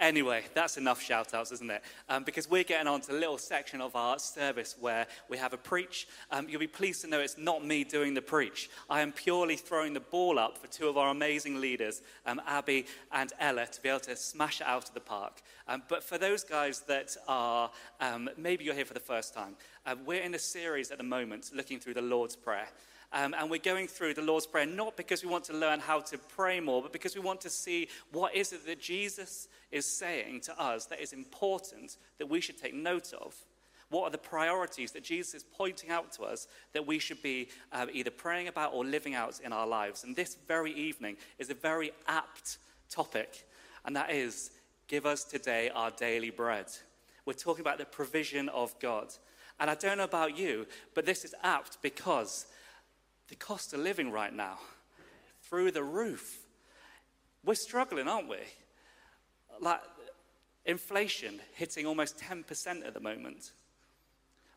Anyway, that's enough shout outs, isn't it? Um, because we're getting on to a little section of our service where we have a preach. Um, you'll be pleased to know it's not me doing the preach. I am purely throwing the ball up for two of our amazing leaders, um, Abby and Ella, to be able to smash it out of the park. Um, but for those guys that are, um, maybe you're here for the first time, uh, we're in a series at the moment looking through the Lord's Prayer. Um, and we're going through the Lord's Prayer not because we want to learn how to pray more, but because we want to see what is it that Jesus is saying to us that is important that we should take note of. What are the priorities that Jesus is pointing out to us that we should be uh, either praying about or living out in our lives? And this very evening is a very apt topic, and that is give us today our daily bread. We're talking about the provision of God. And I don't know about you, but this is apt because the cost of living right now, through the roof. We're struggling, aren't we? Like inflation hitting almost 10% at the moment.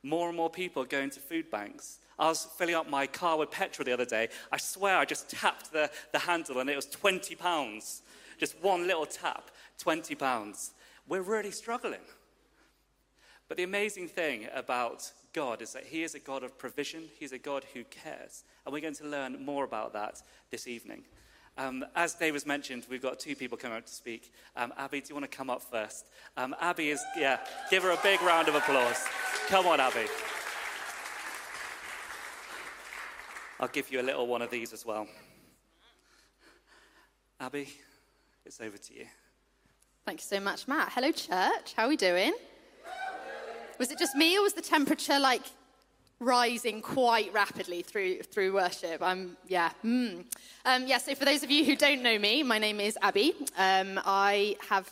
More and more people are going to food banks. I was filling up my car with petrol the other day. I swear I just tapped the, the handle and it was 20 pounds. Just one little tap, 20 pounds. We're really struggling. But the amazing thing about God is that He is a God of provision, He's a God who cares. And we're going to learn more about that this evening. Um, as Dave has mentioned, we've got two people coming up to speak. Um, Abby, do you want to come up first? Um, Abby is, yeah, give her a big round of applause. Come on, Abby. I'll give you a little one of these as well. Abby, it's over to you. Thank you so much, Matt. Hello, church. How are we doing? Was it just me, or was the temperature like rising quite rapidly through through worship? I'm yeah. Mm. Um, yeah. So for those of you who don't know me, my name is Abby. Um, I have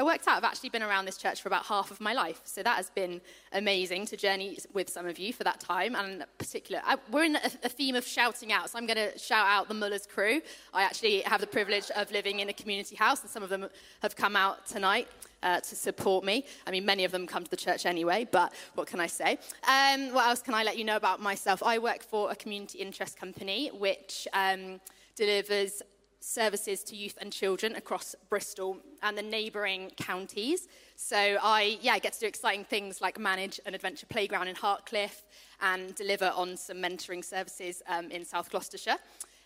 I worked out I've actually been around this church for about half of my life. So that has been amazing to journey with some of you for that time. And particular, I, we're in a, a, theme of shouting out. So I'm going to shout out the Muller's crew. I actually have the privilege of living in a community house, and some of them have come out tonight. Uh, to support me. I mean, many of them come to the church anyway, but what can I say? Um, what else can I let you know about myself? I work for a community interest company which um, delivers services to youth and children across Bristol and the neighbouring counties. So I, yeah, I get to do exciting things like manage an adventure playground in Hartcliffe and deliver on some mentoring services um, in South Gloucestershire.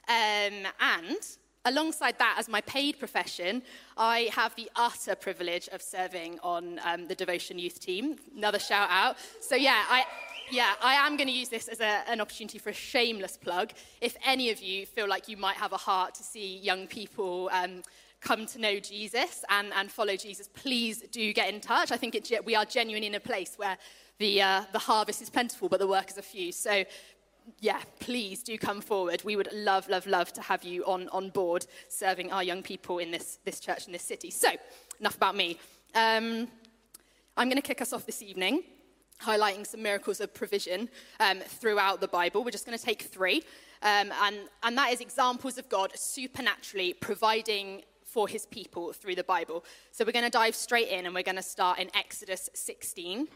Um, and alongside that, as my paid profession, I have the utter privilege of serving on um, the Devotion Youth team. Another shout out. So yeah, I yeah, I am going to use this as a, an opportunity for a shameless plug. If any of you feel like you might have a heart to see young people um, come to know Jesus and, and follow Jesus, please do get in touch. I think it, we are genuinely in a place where the, uh, the harvest is plentiful, but the workers are few. So, yeah, please do come forward. We would love, love, love to have you on, on board serving our young people in this, this church in this city. So, enough about me. Um, I'm going to kick us off this evening highlighting some miracles of provision um, throughout the Bible. We're just going to take three, um, and, and that is examples of God supernaturally providing for his people through the Bible. So we're going to dive straight in and we're going to start in Exodus 16.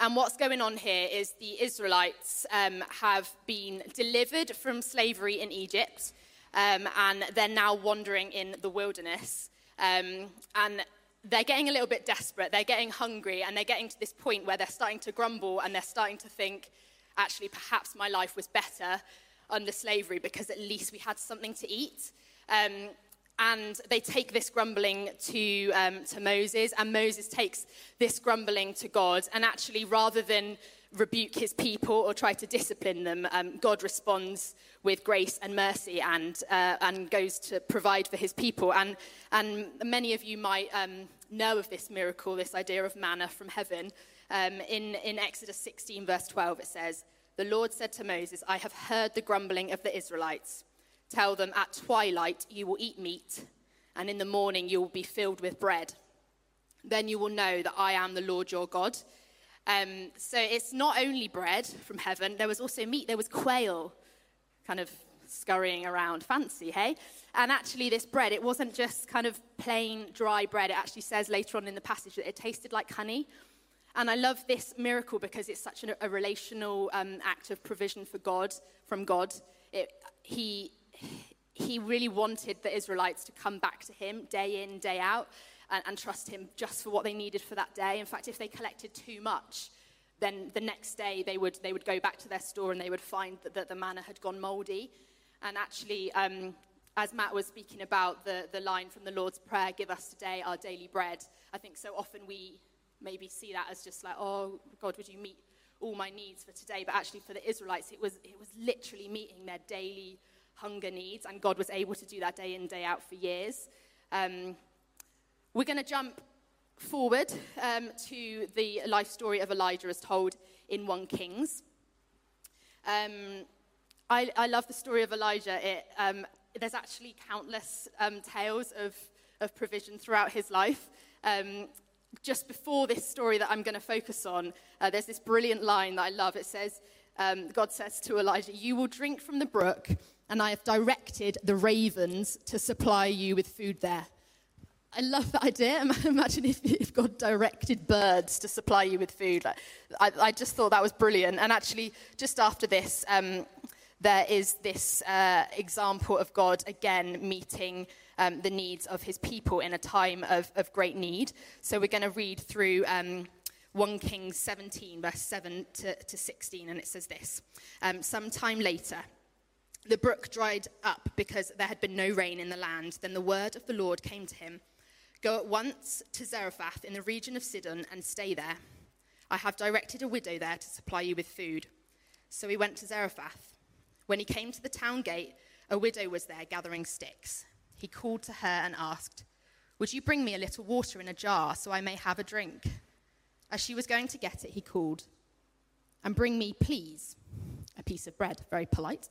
And what's going on here is the Israelites um, have been delivered from slavery in Egypt, um, and they're now wandering in the wilderness. Um, and they're getting a little bit desperate, they're getting hungry, and they're getting to this point where they're starting to grumble and they're starting to think, actually, perhaps my life was better under slavery because at least we had something to eat. Um, and they take this grumbling to, um, to Moses, and Moses takes this grumbling to God. And actually, rather than rebuke his people or try to discipline them, um, God responds with grace and mercy and, uh, and goes to provide for his people. And, and many of you might um, know of this miracle, this idea of manna from heaven. Um, in, in Exodus 16, verse 12, it says, The Lord said to Moses, I have heard the grumbling of the Israelites. Tell them, at twilight you will eat meat, and in the morning you will be filled with bread. Then you will know that I am the Lord your God. Um, so it's not only bread from heaven, there was also meat, there was quail kind of scurrying around. Fancy, hey? And actually, this bread, it wasn't just kind of plain dry bread. It actually says later on in the passage that it tasted like honey. And I love this miracle because it's such a relational um, act of provision for God, from God. It, he, he really wanted the Israelites to come back to him day in, day out. And, and trust him just for what they needed for that day. In fact, if they collected too much, then the next day they would, they would go back to their store and they would find that, that the manna had gone moldy. And actually, um, as Matt was speaking about the, the line from the Lord's Prayer, give us today our daily bread, I think so often we maybe see that as just like, oh, God, would you meet all my needs for today? But actually, for the Israelites, it was, it was literally meeting their daily hunger needs, and God was able to do that day in, day out for years. Um, we're going to jump forward um, to the life story of Elijah as told in 1 Kings. Um, I, I, love the story of Elijah. It, um, there's actually countless um, tales of, of provision throughout his life. Um, just before this story that I'm going to focus on, uh, there's this brilliant line that I love. It says, um, God says to Elijah, You will drink from the brook, and I have directed the ravens to supply you with food there. I love that idea. Imagine if, if God directed birds to supply you with food. I, I just thought that was brilliant. And actually, just after this, um, there is this uh, example of God again meeting um, the needs of his people in a time of, of great need. So we're going to read through um, 1 Kings 17, verse 7 to, to 16, and it says this um, Sometime later, the brook dried up because there had been no rain in the land. Then the word of the Lord came to him Go at once to Zarephath in the region of Sidon and stay there. I have directed a widow there to supply you with food. So he went to Zarephath. When he came to the town gate, a widow was there gathering sticks. He called to her and asked, Would you bring me a little water in a jar so I may have a drink? As she was going to get it, he called, And bring me, please, a piece of bread. Very polite.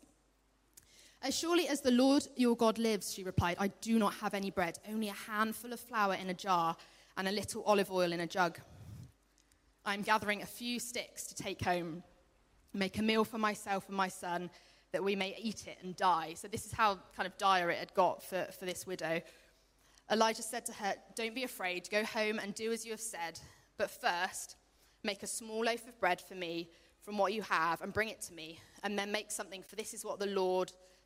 As surely as the Lord your God lives, she replied, I do not have any bread, only a handful of flour in a jar and a little olive oil in a jug. I am gathering a few sticks to take home, make a meal for myself and my son, that we may eat it and die. So, this is how kind of dire it had got for, for this widow. Elijah said to her, Don't be afraid, go home and do as you have said. But first, make a small loaf of bread for me from what you have and bring it to me, and then make something, for this is what the Lord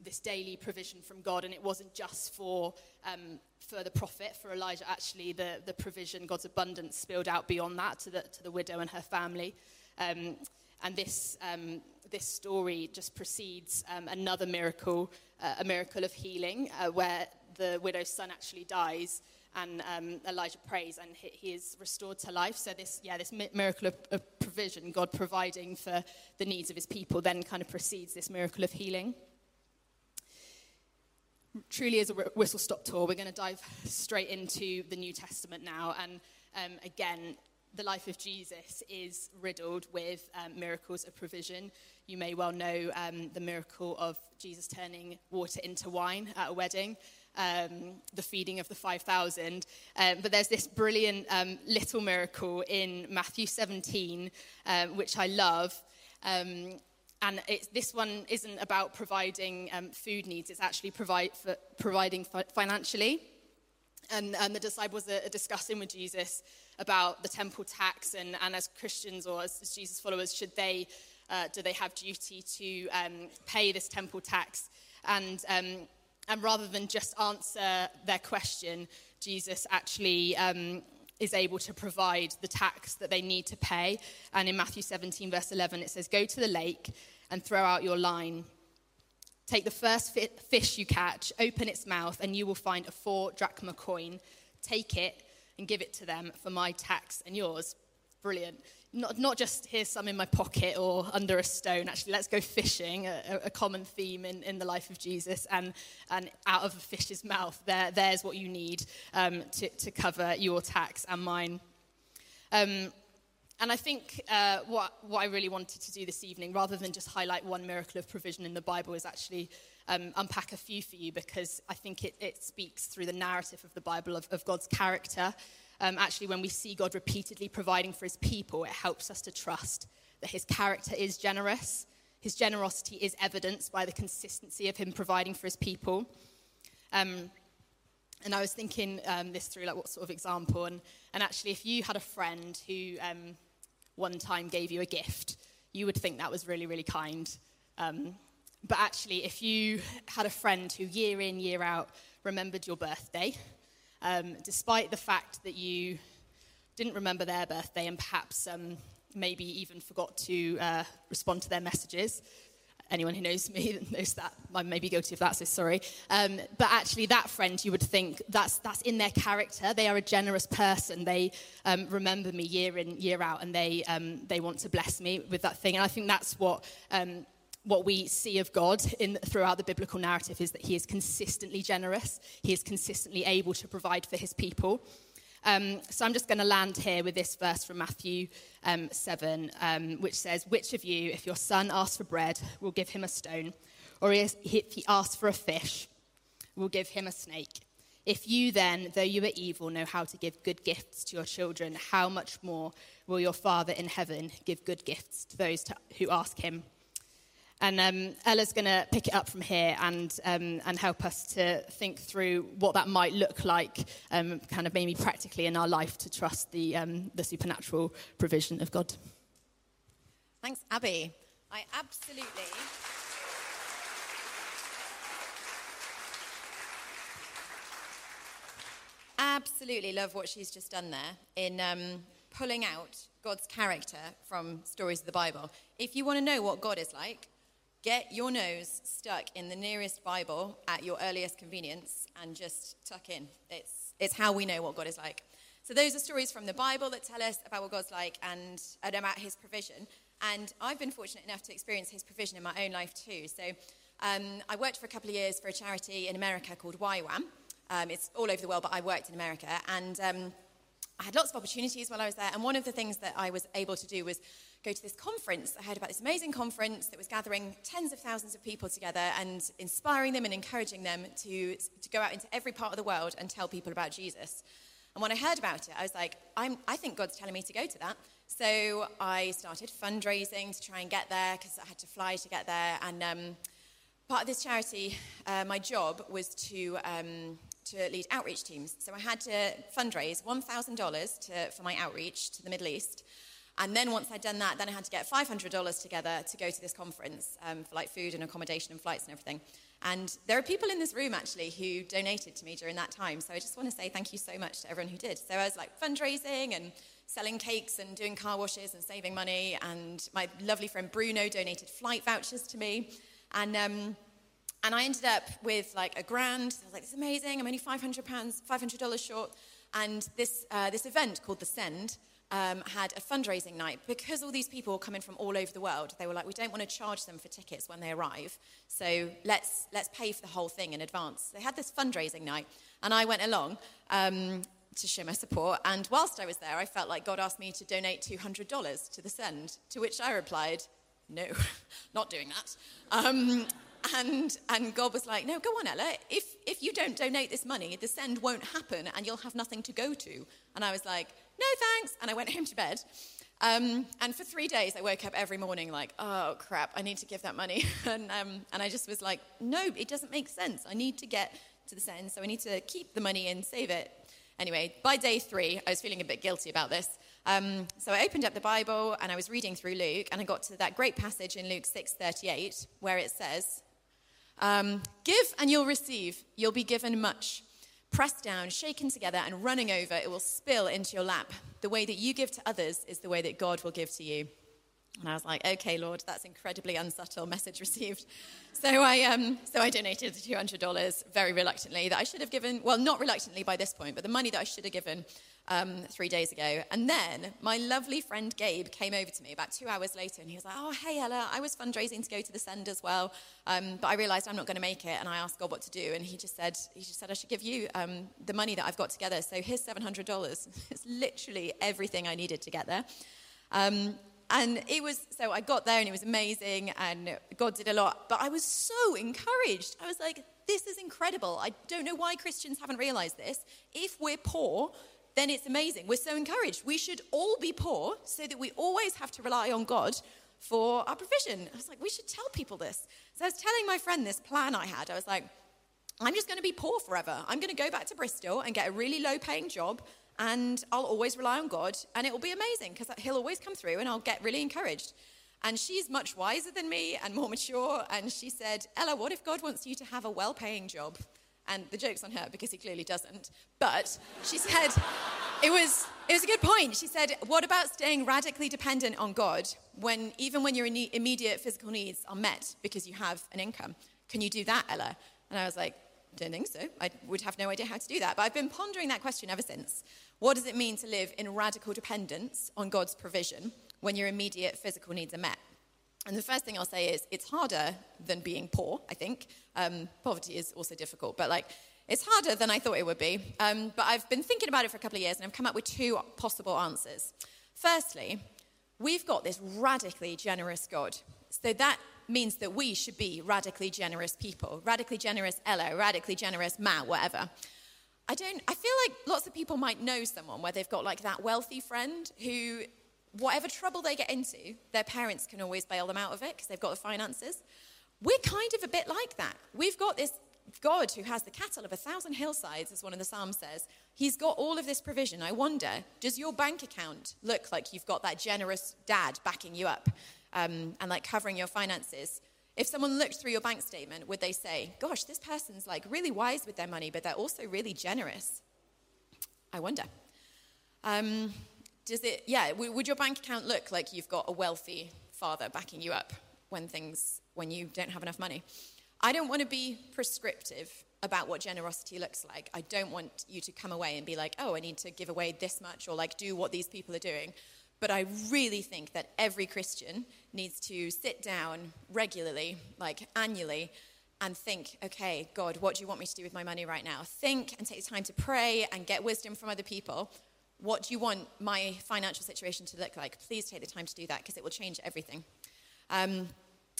this daily provision from God, and it wasn't just for um, for the prophet, for Elijah. Actually, the the provision, God's abundance, spilled out beyond that to the to the widow and her family. Um, and this um, this story just precedes um, another miracle, uh, a miracle of healing, uh, where the widow's son actually dies. And um, Elijah prays, and he, he, is restored to life. So this, yeah, this miracle of, of provision, God providing for the needs of His people, then kind of precedes this miracle of healing truly is a whistle stop tour. We're going to dive straight into the New Testament now. And um, again, the life of Jesus is riddled with um, miracles of provision. You may well know um, the miracle of Jesus turning water into wine at a wedding, um, the feeding of the 5,000. Um, but there's this brilliant um, little miracle in Matthew 17, um, which I love. And this one isn't about providing um, food needs, it's actually provide for providing fi- financially. And, and, the disciples are, discussing with Jesus about the temple tax, and, and as Christians or as, as Jesus followers, should they, uh, do they have duty to um, pay this temple tax? And, um, and rather than just answer their question, Jesus actually um, is able to provide the tax that they need to pay. And in Matthew 17, verse 11, it says, Go to the lake and throw out your line. Take the first fish you catch, open its mouth, and you will find a four drachma coin. Take it and give it to them for my tax and yours. Brilliant. Not, not just here's some in my pocket or under a stone. Actually, let's go fishing, a, a common theme in, in the life of Jesus. And, and out of a fish's mouth, there, there's what you need um, to, to cover your tax and mine. Um, and I think uh, what, what I really wanted to do this evening, rather than just highlight one miracle of provision in the Bible, is actually um, unpack a few for you because I think it, it speaks through the narrative of the Bible of, of God's character um, actually, when we see God repeatedly providing for his people, it helps us to trust that his character is generous. His generosity is evidenced by the consistency of him providing for his people. Um, and I was thinking um, this through, like, what sort of example? And, and actually, if you had a friend who um, one time gave you a gift, you would think that was really, really kind. Um, but actually, if you had a friend who year in, year out remembered your birthday, um, despite the fact that you didn't remember their birthday and perhaps um, maybe even forgot to uh, respond to their messages. Anyone who knows me knows that. I may be guilty of that, so sorry. Um, but actually, that friend, you would think that's, that's in their character. They are a generous person. They um, remember me year in, year out, and they, um, they want to bless me with that thing. And I think that's what um, what we see of God in, throughout the biblical narrative is that he is consistently generous. He is consistently able to provide for his people. Um, so I'm just going to land here with this verse from Matthew um, 7, um, which says, Which of you, if your son asks for bread, will give him a stone? Or if he asks for a fish, will give him a snake? If you then, though you are evil, know how to give good gifts to your children, how much more will your Father in heaven give good gifts to those to, who ask him? And um, Ella's going to pick it up from here and, um, and help us to think through what that might look like, um, kind of maybe practically in our life, to trust the, um, the supernatural provision of God. Thanks, Abby. I absolutely. Absolutely love what she's just done there in um, pulling out God's character from stories of the Bible. If you want to know what God is like, Get your nose stuck in the nearest Bible at your earliest convenience and just tuck in. It's, it's how we know what God is like. So, those are stories from the Bible that tell us about what God's like and, and about his provision. And I've been fortunate enough to experience his provision in my own life too. So, um, I worked for a couple of years for a charity in America called YWAM. Um, it's all over the world, but I worked in America. And um, I had lots of opportunities while I was there. And one of the things that I was able to do was go to this conference. I heard about this amazing conference that was gathering tens of thousands of people together and inspiring them and encouraging them to, to go out into every part of the world and tell people about Jesus. And when I heard about it, I was like, i think God's telling me to go to that. So I started fundraising to try and get there because I had to fly to get there. And um, part of this charity, uh, my job was to, um, to lead outreach teams. So I had to fundraise $1,000 for my outreach to the Middle East. And then once I'd done that, then I had to get $500 together to go to this conference um, for like food and accommodation and flights and everything. And there are people in this room actually who donated to me during that time. So I just want to say thank you so much to everyone who did. So I was like fundraising and selling cakes and doing car washes and saving money. And my lovely friend Bruno donated flight vouchers to me. And, um, and I ended up with like a grand. I was like, this is amazing. I'm only £500, $500 short. And this, uh, this event called The Send um, had a fundraising night because all these people were coming from all over the world. They were like, we don't want to charge them for tickets when they arrive, so let's let's pay for the whole thing in advance. They had this fundraising night, and I went along. Um, to show my support, and whilst I was there, I felt like God asked me to donate $200 to the send, to which I replied, No, not doing that. Um, and, and God was like, No, go on, Ella. If, if you don't donate this money, the send won't happen and you'll have nothing to go to. And I was like, no thanks. And I went home to bed. Um, and for three days, I woke up every morning like, oh crap, I need to give that money. and, um, and I just was like, no, it doesn't make sense. I need to get to the send, so I need to keep the money and save it. Anyway, by day three, I was feeling a bit guilty about this. Um, so I opened up the Bible and I was reading through Luke, and I got to that great passage in Luke 6:38 where it says, um, "Give and you'll receive; you'll be given much." Pressed down, shaken together, and running over, it will spill into your lap. The way that you give to others is the way that God will give to you. And I was like, okay, Lord, that's incredibly unsubtle message received. So I, um, so I donated the $200 very reluctantly that I should have given, well, not reluctantly by this point, but the money that I should have given um, three days ago. And then my lovely friend Gabe came over to me about two hours later and he was like, Oh, hey, Ella, I was fundraising to go to the send as well. Um, but I realized I'm not going to make it. And I asked God what to do. And he just said, he just said, I should give you um, the money that I've got together. So here's $700. it's literally everything I needed to get there. Um, and it was so I got there and it was amazing and God did a lot. But I was so encouraged. I was like, this is incredible. I don't know why Christians haven't realized this. If we're poor, then it's amazing. We're so encouraged. We should all be poor so that we always have to rely on God for our provision. I was like, we should tell people this. So I was telling my friend this plan I had. I was like, I'm just going to be poor forever. I'm going to go back to Bristol and get a really low paying job, and I'll always rely on God, and it will be amazing because He'll always come through, and I'll get really encouraged. And she's much wiser than me and more mature, and she said, Ella, what if God wants you to have a well paying job? And the joke's on her because he clearly doesn't. But she said, it was, it was a good point. She said, what about staying radically dependent on God when, even when your immediate physical needs are met because you have an income? Can you do that, Ella? And I was like, don't think so. I would have no idea how to do that. But I've been pondering that question ever since. What does it mean to live in radical dependence on God's provision when your immediate physical needs are met? And the first thing I'll say is it's harder than being poor, I think. Um, poverty is also difficult, but like it's harder than I thought it would be. Um, but I've been thinking about it for a couple of years and I've come up with two possible answers. Firstly, we've got this radically generous God. So that means that we should be radically generous people. Radically generous Ella, radically generous Matt, whatever. I don't, I feel like lots of people might know someone where they've got like that wealthy friend who, whatever trouble they get into, their parents can always bail them out of it because they've got the finances. We're kind of a bit like that. We've got this God who has the cattle of a thousand hillsides, as one of the Psalms says. He's got all of this provision. I wonder, does your bank account look like you've got that generous dad backing you up? um, and like covering your finances. If someone looked through your bank statement, would they say, Gosh, this person's like really wise with their money, but they're also really generous? I wonder. Um, does it, yeah, would your bank account look like you've got a wealthy father backing you up when things, when you don't have enough money? I don't want to be prescriptive about what generosity looks like. I don't want you to come away and be like, oh, I need to give away this much or like do what these people are doing. But I really think that every Christian needs to sit down regularly, like annually, and think, okay, God, what do you want me to do with my money right now? Think and take time to pray and get wisdom from other people. What do you want my financial situation to look like? Please take the time to do that because it will change everything. Um,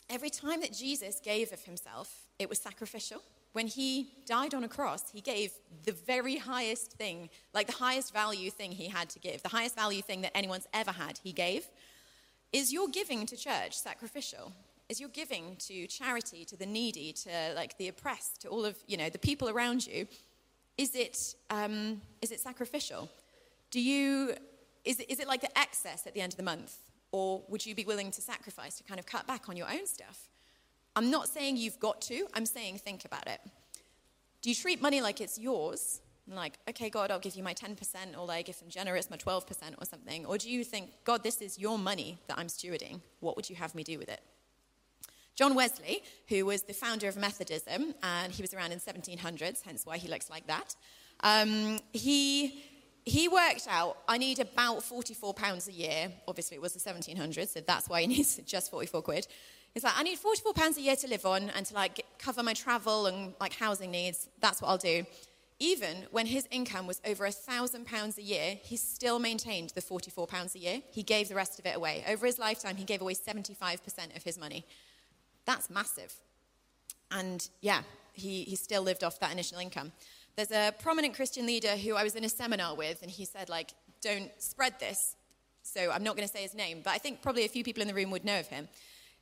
every time that Jesus gave of himself, it was sacrificial. When he died on a cross, he gave the very highest thing, like the highest value thing he had to give, the highest value thing that anyone's ever had, he gave. Is your giving to church sacrificial? Is your giving to charity, to the needy, to like the oppressed, to all of you know the people around you? Is it um, is it sacrificial? Do you is it, is it like the excess at the end of the month, or would you be willing to sacrifice to kind of cut back on your own stuff? I'm not saying you've got to, I'm saying think about it. Do you treat money like it's yours? Like, okay, God, I'll give you my 10%, or like, if I'm generous, my 12% or something? Or do you think, God, this is your money that I'm stewarding? What would you have me do with it? John Wesley, who was the founder of Methodism, and he was around in 1700s, hence why he looks like that, um, he, he worked out, I need about 44 pounds a year. Obviously, it was the 1700s, so that's why he needs just 44 quid. It's like, I need 44 pounds a year to live on and to like cover my travel and like housing needs. That's what I'll do. Even when his income was over a thousand pounds a year, he still maintained the 44 pounds a year. He gave the rest of it away. Over his lifetime, he gave away 75% of his money. That's massive. And yeah, he, he still lived off that initial income. There's a prominent Christian leader who I was in a seminar with, and he said, like, don't spread this. So I'm not going to say his name, but I think probably a few people in the room would know of him.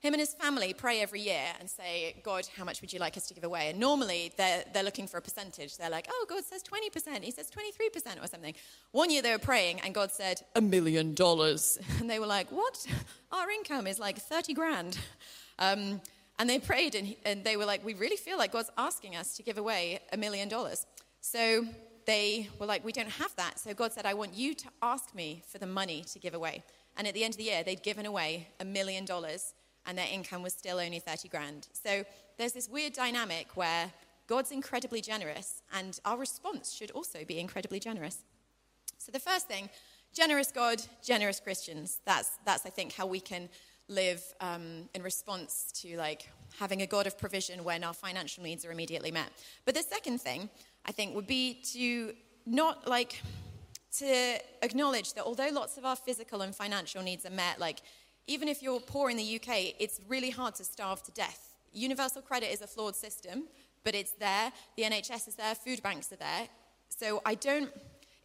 Him and his family pray every year and say, God, how much would you like us to give away? And normally they're, they're looking for a percentage. They're like, oh, God says 20%. He says 23% or something. One year they were praying and God said, a million dollars. And they were like, what? Our income is like 30 grand. Um, and they prayed and, and they were like, we really feel like God's asking us to give away a million dollars. So they were like, we don't have that. So God said, I want you to ask me for the money to give away. And at the end of the year, they'd given away a million dollars and their income was still only 30 grand. So there's this weird dynamic where God's incredibly generous, and our response should also be incredibly generous. So the first thing, generous God, generous Christians. That's, that's I think, how we can live um, in response to like having a God of provision when our financial needs are immediately met. But the second thing, I think, would be to not like to acknowledge that although lots of our physical and financial needs are met, like even if you're poor in the UK, it's really hard to starve to death. Universal credit is a flawed system, but it's there. The NHS is there, food banks are there. So I don't,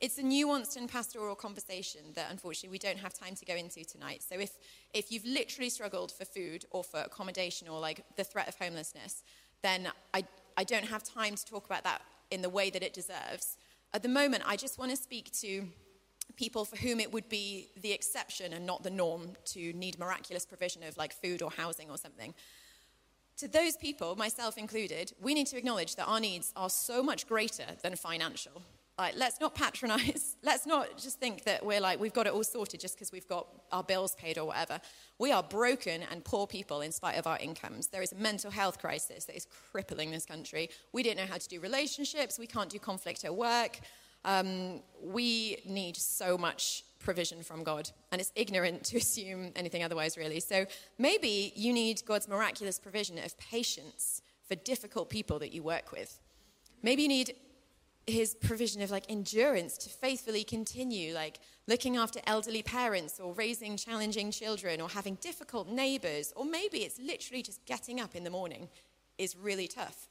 It's a nuanced and pastoral conversation that unfortunately we don't have time to go into tonight. So if, if you've literally struggled for food or for accommodation or like the threat of homelessness, then I, I don't have time to talk about that in the way that it deserves. At the moment, I just want to speak to people for whom it would be the exception and not the norm to need miraculous provision of like food or housing or something. To those people, myself included, we need to acknowledge that our needs are so much greater than financial. Like, let's not patronize. Let's not just think that we're like, we've got it all sorted just because we've got our bills paid or whatever. We are broken and poor people in spite of our incomes. There is a mental health crisis that is crippling this country. We don't know how to do relationships. We can't do conflict at work. Um, we need so much provision from God, and it's ignorant to assume anything otherwise, really. So maybe you need God's miraculous provision of patience for difficult people that you work with. Maybe you need his provision of like endurance to faithfully continue like looking after elderly parents or raising challenging children or having difficult neighbors or maybe it's literally just getting up in the morning is really tough.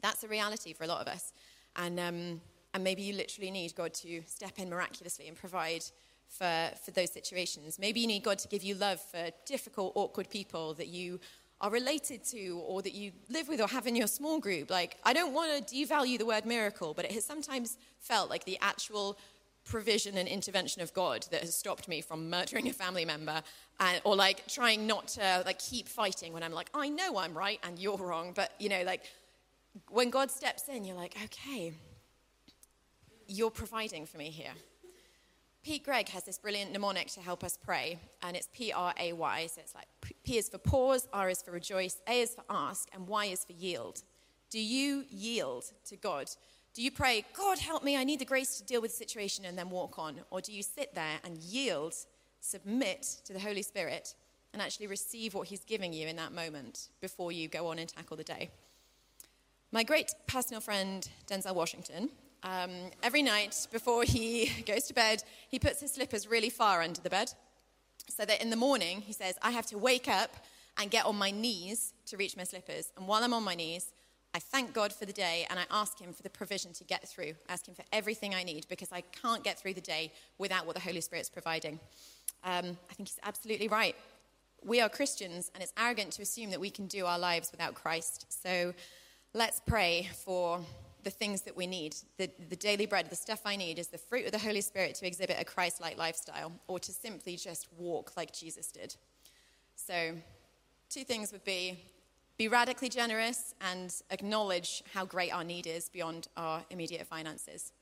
That's a reality for a lot of us. And um, and maybe you literally need god to step in miraculously and provide for, for those situations. Maybe you need god to give you love for difficult awkward people that you are related to or that you live with or have in your small group. Like, I don't want to devalue the word miracle, but it has sometimes felt like the actual provision and intervention of God that has stopped me from murdering a family member and, or like trying not to like keep fighting when I'm like, I know I'm right and you're wrong. But, you know, like when God steps in, you're like, okay, you're providing for me here. Pete Greig has this brilliant mnemonic to help us pray, and it's P R A Y. So it's like P is for pause, R is for rejoice, A is for ask, and Y is for yield. Do you yield to God? Do you pray, God, help me, I need the grace to deal with the situation, and then walk on? Or do you sit there and yield, submit to the Holy Spirit, and actually receive what He's giving you in that moment before you go on and tackle the day? My great personal friend, Denzel Washington, um, every night before he goes to bed, he puts his slippers really far under the bed so that in the morning, he says, I have to wake up and get on my knees to reach my slippers. And while I'm on my knees, I thank God for the day and I ask Him for the provision to get through. I ask Him for everything I need because I can't get through the day without what the Holy Spirit's providing. Um, I think He's absolutely right. We are Christians and it's arrogant to assume that we can do our lives without Christ. So let's pray for the things that we need. The, the daily bread, the stuff I need, is the fruit of the Holy Spirit to exhibit a Christ like lifestyle or to simply just walk like Jesus did. So, two things would be be radically generous and acknowledge how great our need is beyond our immediate finances.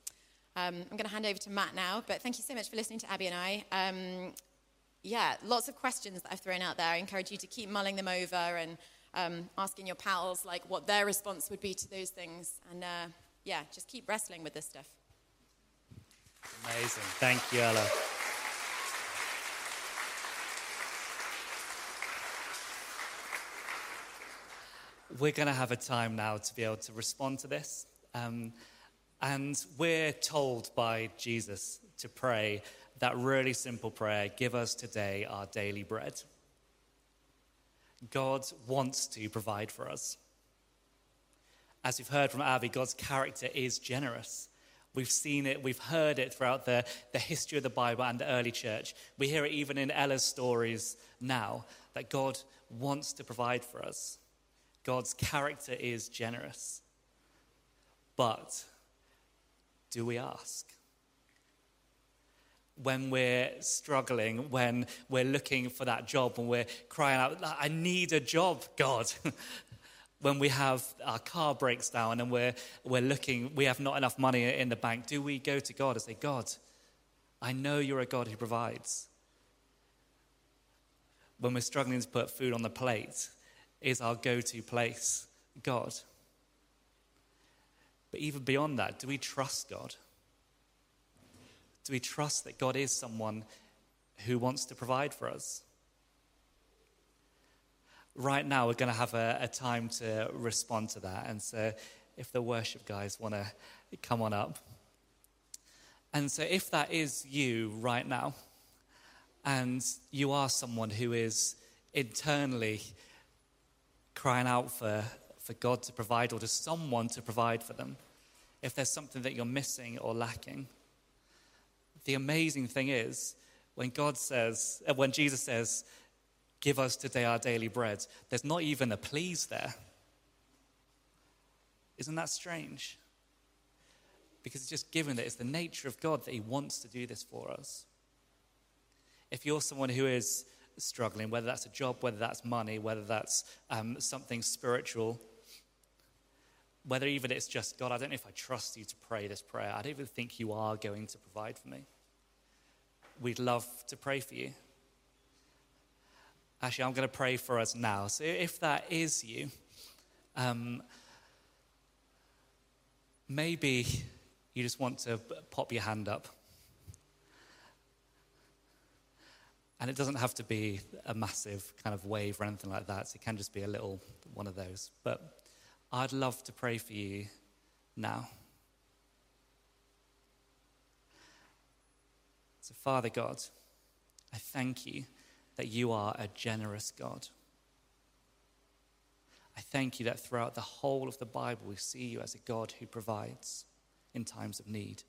Um, I'm going to hand over to Matt now, but thank you so much for listening to Abby and I. Um, yeah, lots of questions that I've thrown out there. I encourage you to keep mulling them over and um, asking your pals like what their response would be to those things. And uh, yeah, just keep wrestling with this stuff. Amazing. Thank you, Ella. We're going to have a time now to be able to respond to this. Um, and we're told by Jesus to pray that really simple prayer give us today our daily bread. God wants to provide for us. As we've heard from Abby, God's character is generous. We've seen it, we've heard it throughout the, the history of the Bible and the early church. We hear it even in Ella's stories now that God wants to provide for us. God's character is generous. But do we ask? When we're struggling, when we're looking for that job, when we're crying out, I need a job, God. when we have our car breaks down and we're, we're looking, we have not enough money in the bank, do we go to God and say, God, I know you're a God who provides? When we're struggling to put food on the plate, is our go to place God? But even beyond that, do we trust God? Do we trust that God is someone who wants to provide for us? Right now, we're going to have a, a time to respond to that. And so, if the worship guys want to come on up. And so, if that is you right now, and you are someone who is internally crying out for, for God to provide or to someone to provide for them, if there's something that you're missing or lacking, the amazing thing is, when God says, uh, when Jesus says, Give us today our daily bread, there's not even a please there. Isn't that strange? Because it's just given that it's the nature of God that He wants to do this for us. If you're someone who is struggling, whether that's a job, whether that's money, whether that's um, something spiritual, whether even it's just, God, I don't know if I trust you to pray this prayer. I don't even think you are going to provide for me. We'd love to pray for you. Actually, I'm going to pray for us now. So if that is you, um, maybe you just want to pop your hand up. And it doesn't have to be a massive kind of wave or anything like that. So It can just be a little one of those. But I'd love to pray for you now. So, Father God, I thank you that you are a generous God. I thank you that throughout the whole of the Bible, we see you as a God who provides in times of need.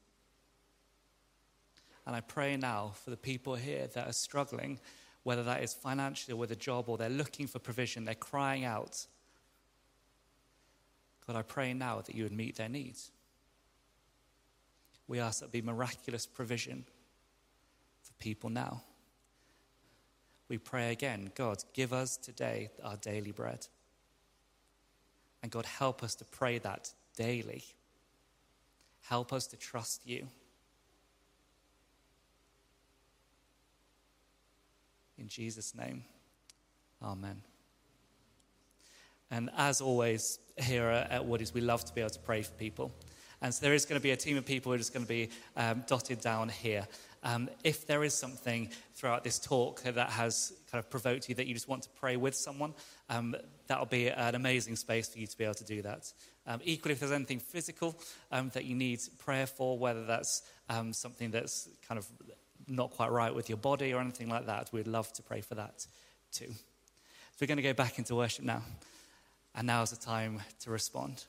And I pray now for the people here that are struggling, whether that is financially or with a job or they're looking for provision, they're crying out. God, I pray now that you would meet their needs. We ask that be miraculous provision for people now. We pray again, God, give us today our daily bread. And God, help us to pray that daily. Help us to trust you. In Jesus' name, amen. And as always, here at Woody's, we love to be able to pray for people. And so there is going to be a team of people who are just going to be um, dotted down here. Um, if there is something throughout this talk that has kind of provoked you that you just want to pray with someone, um, that'll be an amazing space for you to be able to do that. Um, equally, if there's anything physical um, that you need prayer for, whether that's um, something that's kind of not quite right with your body or anything like that, we'd love to pray for that too. So we're going to go back into worship now. And now is the time to respond.